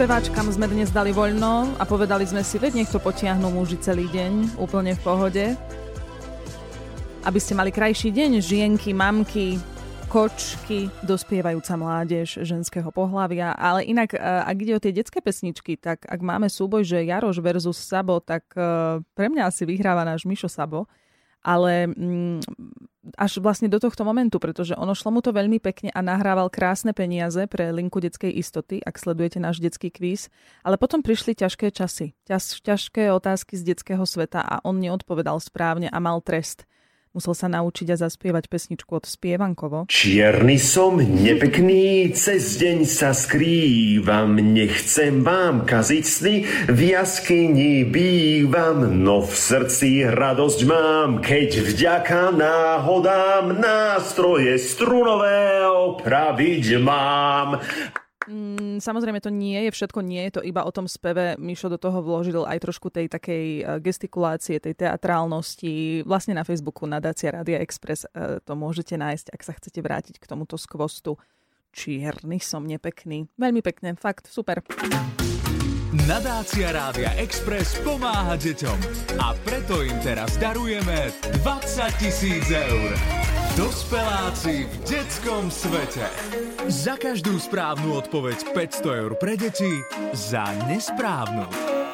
speváčkam sme dnes dali voľno a povedali sme si, veď nech to potiahnu muži celý deň, úplne v pohode. Aby ste mali krajší deň, žienky, mamky, kočky, dospievajúca mládež ženského pohľavia. Ale inak, e, ak ide o tie detské pesničky, tak ak máme súboj, že Jaroš versus Sabo, tak e, pre mňa asi vyhráva náš Mišo Sabo ale mm, až vlastne do tohto momentu, pretože ono šlo mu to veľmi pekne a nahrával krásne peniaze pre linku detskej istoty, ak sledujete náš detský kvíz, ale potom prišli ťažké časy, ťaž, ťažké otázky z detského sveta a on neodpovedal správne a mal trest. Musel sa naučiť a zaspievať pesničku od Spievankovo. Čierny som, nepekný, cez deň sa skrývam, nechcem vám kaziť sny, v jaskyni bývam, no v srdci radosť mám, keď vďaka náhodám nástroje strunové opraviť mám. Mm, samozrejme to nie je všetko, nie je to iba o tom speve. Mišo do toho vložil aj trošku tej takej e, gestikulácie, tej teatrálnosti. Vlastne na Facebooku Nadácia Radia Express e, to môžete nájsť, ak sa chcete vrátiť k tomuto skvostu. Čierny som nepekný. Veľmi pekne, fakt, super. Nadácia Rádia Express pomáha deťom a preto im teraz darujeme 20 tisíc eur. Dospeláci v detskom svete. Za každú správnu odpoveď 500 eur pre deti, za nesprávnu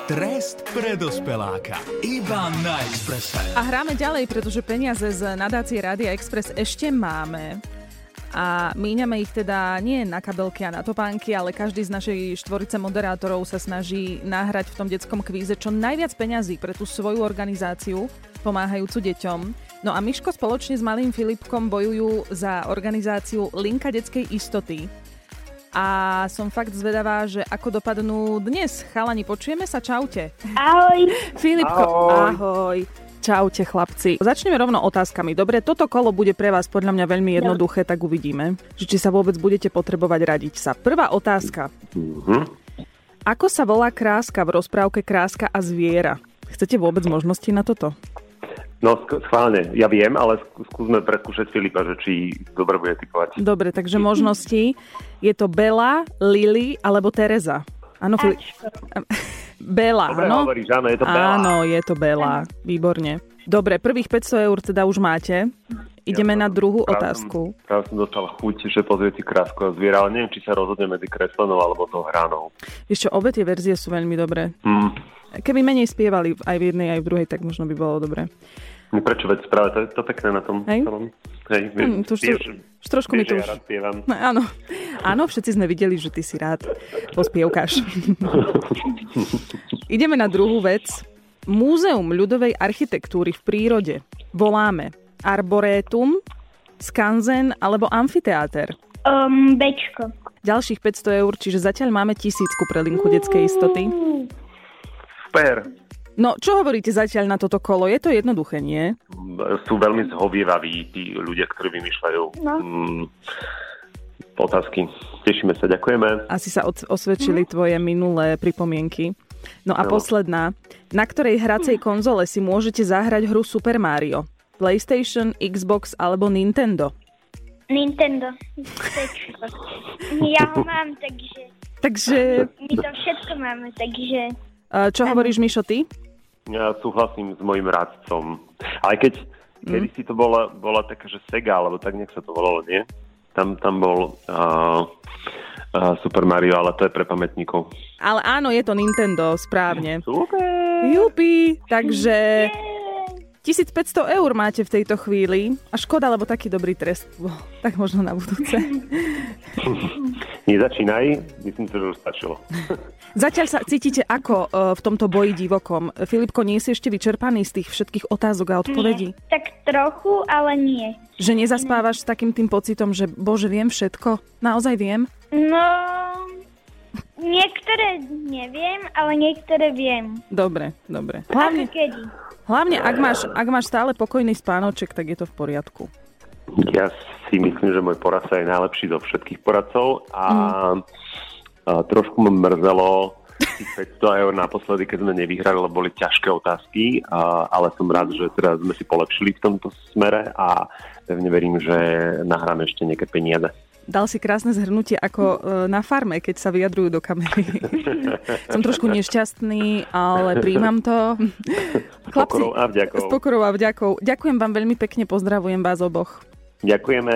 Trest pre dospeláka. Iba na Expresse. A hráme ďalej, pretože peniaze z nadácie Rádia Express ešte máme a míňame ich teda nie na kabelky a na topánky, ale každý z našej štvorice moderátorov sa snaží nahrať v tom detskom kvíze čo najviac peňazí pre tú svoju organizáciu pomáhajúcu deťom. No a Miško spoločne s malým Filipkom bojujú za organizáciu Linka detskej istoty. A som fakt zvedavá, že ako dopadnú dnes. Chalani, počujeme sa? Čaute. Ahoj. Filipko, ahoj. ahoj. Čaute chlapci. Začneme rovno otázkami. Dobre, toto kolo bude pre vás podľa mňa veľmi jednoduché, tak uvidíme, že či sa vôbec budete potrebovať radiť sa. Prvá otázka. Uh-huh. Ako sa volá kráska v rozprávke Kráska a zviera? Chcete vôbec možnosti na toto? No, schválne. Ja viem, ale skúsme preskúšať Filipa, že či dobre bude typovať. Dobre, takže možnosti. Je to Bela, Lily alebo Tereza. Áno, Filip. Bela, Dobre áno? hovoríš, áno, je to Bela. Áno, je to Bela. Výborne. Dobre, prvých 500 eur teda už máte. Ideme ja, na druhú práve otázku. Som, práve som dostal chuť, že pozrieť si krásku a zviera, ale neviem, či sa rozhodne medzi kreslenou alebo tou hranou. Ešte obe tie verzie sú veľmi dobré. Hmm. Keby menej spievali aj v jednej, aj v druhej, tak možno by bolo dobré. Prečo veď práve to je to pekné na tom Hej? celom. Hej, vieš, hm, to už, vieš, už trošku vieš, mi to ja už... rád spievam. No, áno. áno, všetci sme videli, že ty si rád pospievkáš. Ideme na druhú vec. Múzeum ľudovej architektúry v prírode voláme Arboretum, Skanzen alebo Amfiteáter. Um, Bečko. Ďalších 500 eur, čiže zatiaľ máme tisícku pre linku detskej istoty. Super. No, čo hovoríte zatiaľ na toto kolo? Je to jednoduché, nie? Sú veľmi zhovievaví tí ľudia, ktorí vymýšľajú No. mm, otázky. Tešíme sa, ďakujeme. Asi sa od- osvedčili tvoje minulé pripomienky. No a No. posledná. Na ktorej hracej konzole si môžete zahrať hru Super Mario? PlayStation, Xbox alebo Nintendo? Nintendo. Ja ho mám, takže... Takže, My to všetko máme, takže... eh, čo hovoríš, Mišo, ty? Ja súhlasím s mojim rádcom. Ale keď, Mm. kedy si to bola, bola taká, že Sega, alebo tak nech sa to volalo, nie? Tam, tam bol uh, uh, Super Mario, ale to je pre pamätníkov. Ale áno, je to Nintendo, správne. Super! Jupi, takže 1500 eur máte v tejto chvíli. A škoda, lebo taký dobrý trest bol. Tak možno na budúce. Nezačínaj, myslím si, že už stačilo. Zatiaľ sa cítite ako e, v tomto boji divokom? Filipko, nie si ešte vyčerpaný z tých všetkých otázok a odpovedí? Nie, tak trochu, ale nie. Že nezaspávaš s takým tým pocitom, že bože, viem všetko? Naozaj viem? No... Niektoré neviem, ale niektoré viem. Dobre, dobre. Ako Hlavne, kedy. Hlavne ak, máš, ak máš stále pokojný spánoček, tak je to v poriadku. Ja si myslím, že môj poradca je najlepší zo všetkých poradcov a, Mm. a trošku ma mrzelo tých 500 eur naposledy, keď sme nevyhrali, lebo boli ťažké otázky, a, ale som rád, že teraz sme si polepšili v tomto smere a pevne verím, že nahráme ešte nejaké peniaze. Dal si krásne zhrnutie ako e, na farme, keď sa vyjadrujú do kamery. Som trošku nešťastný, ale príjmam to. S pokorou a vďakou. S pokorou a vďakou. Ďakujem vám veľmi pekne, pozdravujem vás oboch. Ďakujeme.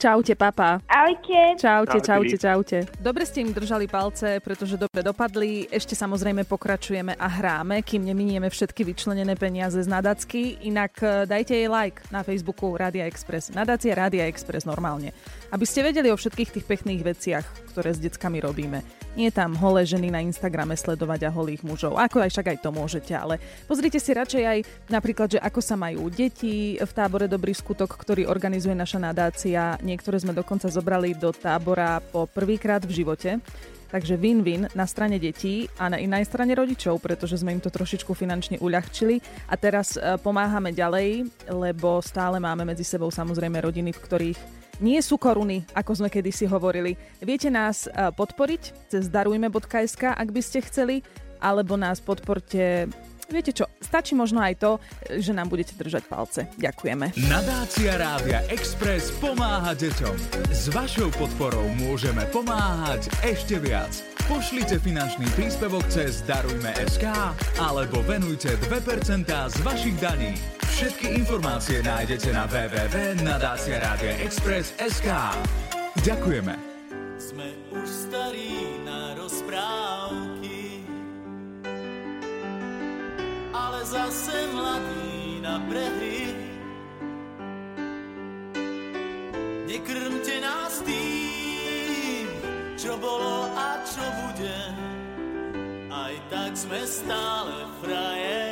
Čaute, papa. Ahojte. Čaute, čaute, čaute. Dobre ste im držali palce, pretože dobre dopadli. Ešte samozrejme pokračujeme a hráme, kým neminieme všetky vyčlenené peniaze z nadacky. Inak e, dajte jej like na Facebooku Radia Express. Nadácia Radia Express normálne. Aby ste vedeli o všetkých tých pekných veciach, ktoré s deckami robíme. Nie tam holé ženy na Instagrame sledovať a holých mužov. Ako aj však aj to môžete, ale pozrite si radšej aj napríklad, že ako sa majú deti v tábore Dobrý skutok, ktorý organizuje naša nadácia. Niektoré sme dokonca zobrali do tábora po prvýkrát v živote. Takže win-win na strane detí a na inej strane rodičov, pretože sme im to trošičku finančne uľahčili a teraz e, pomáhame ďalej, lebo stále máme medzi sebou samozrejme rodiny, v ktorých nie sú koruny, ako sme kedysi hovorili. Viete nás e, podporiť cez darujme.sk, ak by ste chceli, alebo nás podporte Viete čo, stačí možno aj to, že nám budete držať palce. Ďakujeme. Nadácia Rádia Express pomáha deťom. S vašou podporou môžeme pomáhať ešte viac. Pošlite finančný príspevok cez Darujme.sk alebo venujte 2% z vašich daní. Všetky informácie nájdete na www.nadáciaradiaexpress.sk Ďakujeme. Sme už starí na rozprávky, ale zase mladí na prehry. Nekrmte nás tým, čo bolo a čo bude, aj tak sme stále frajeri.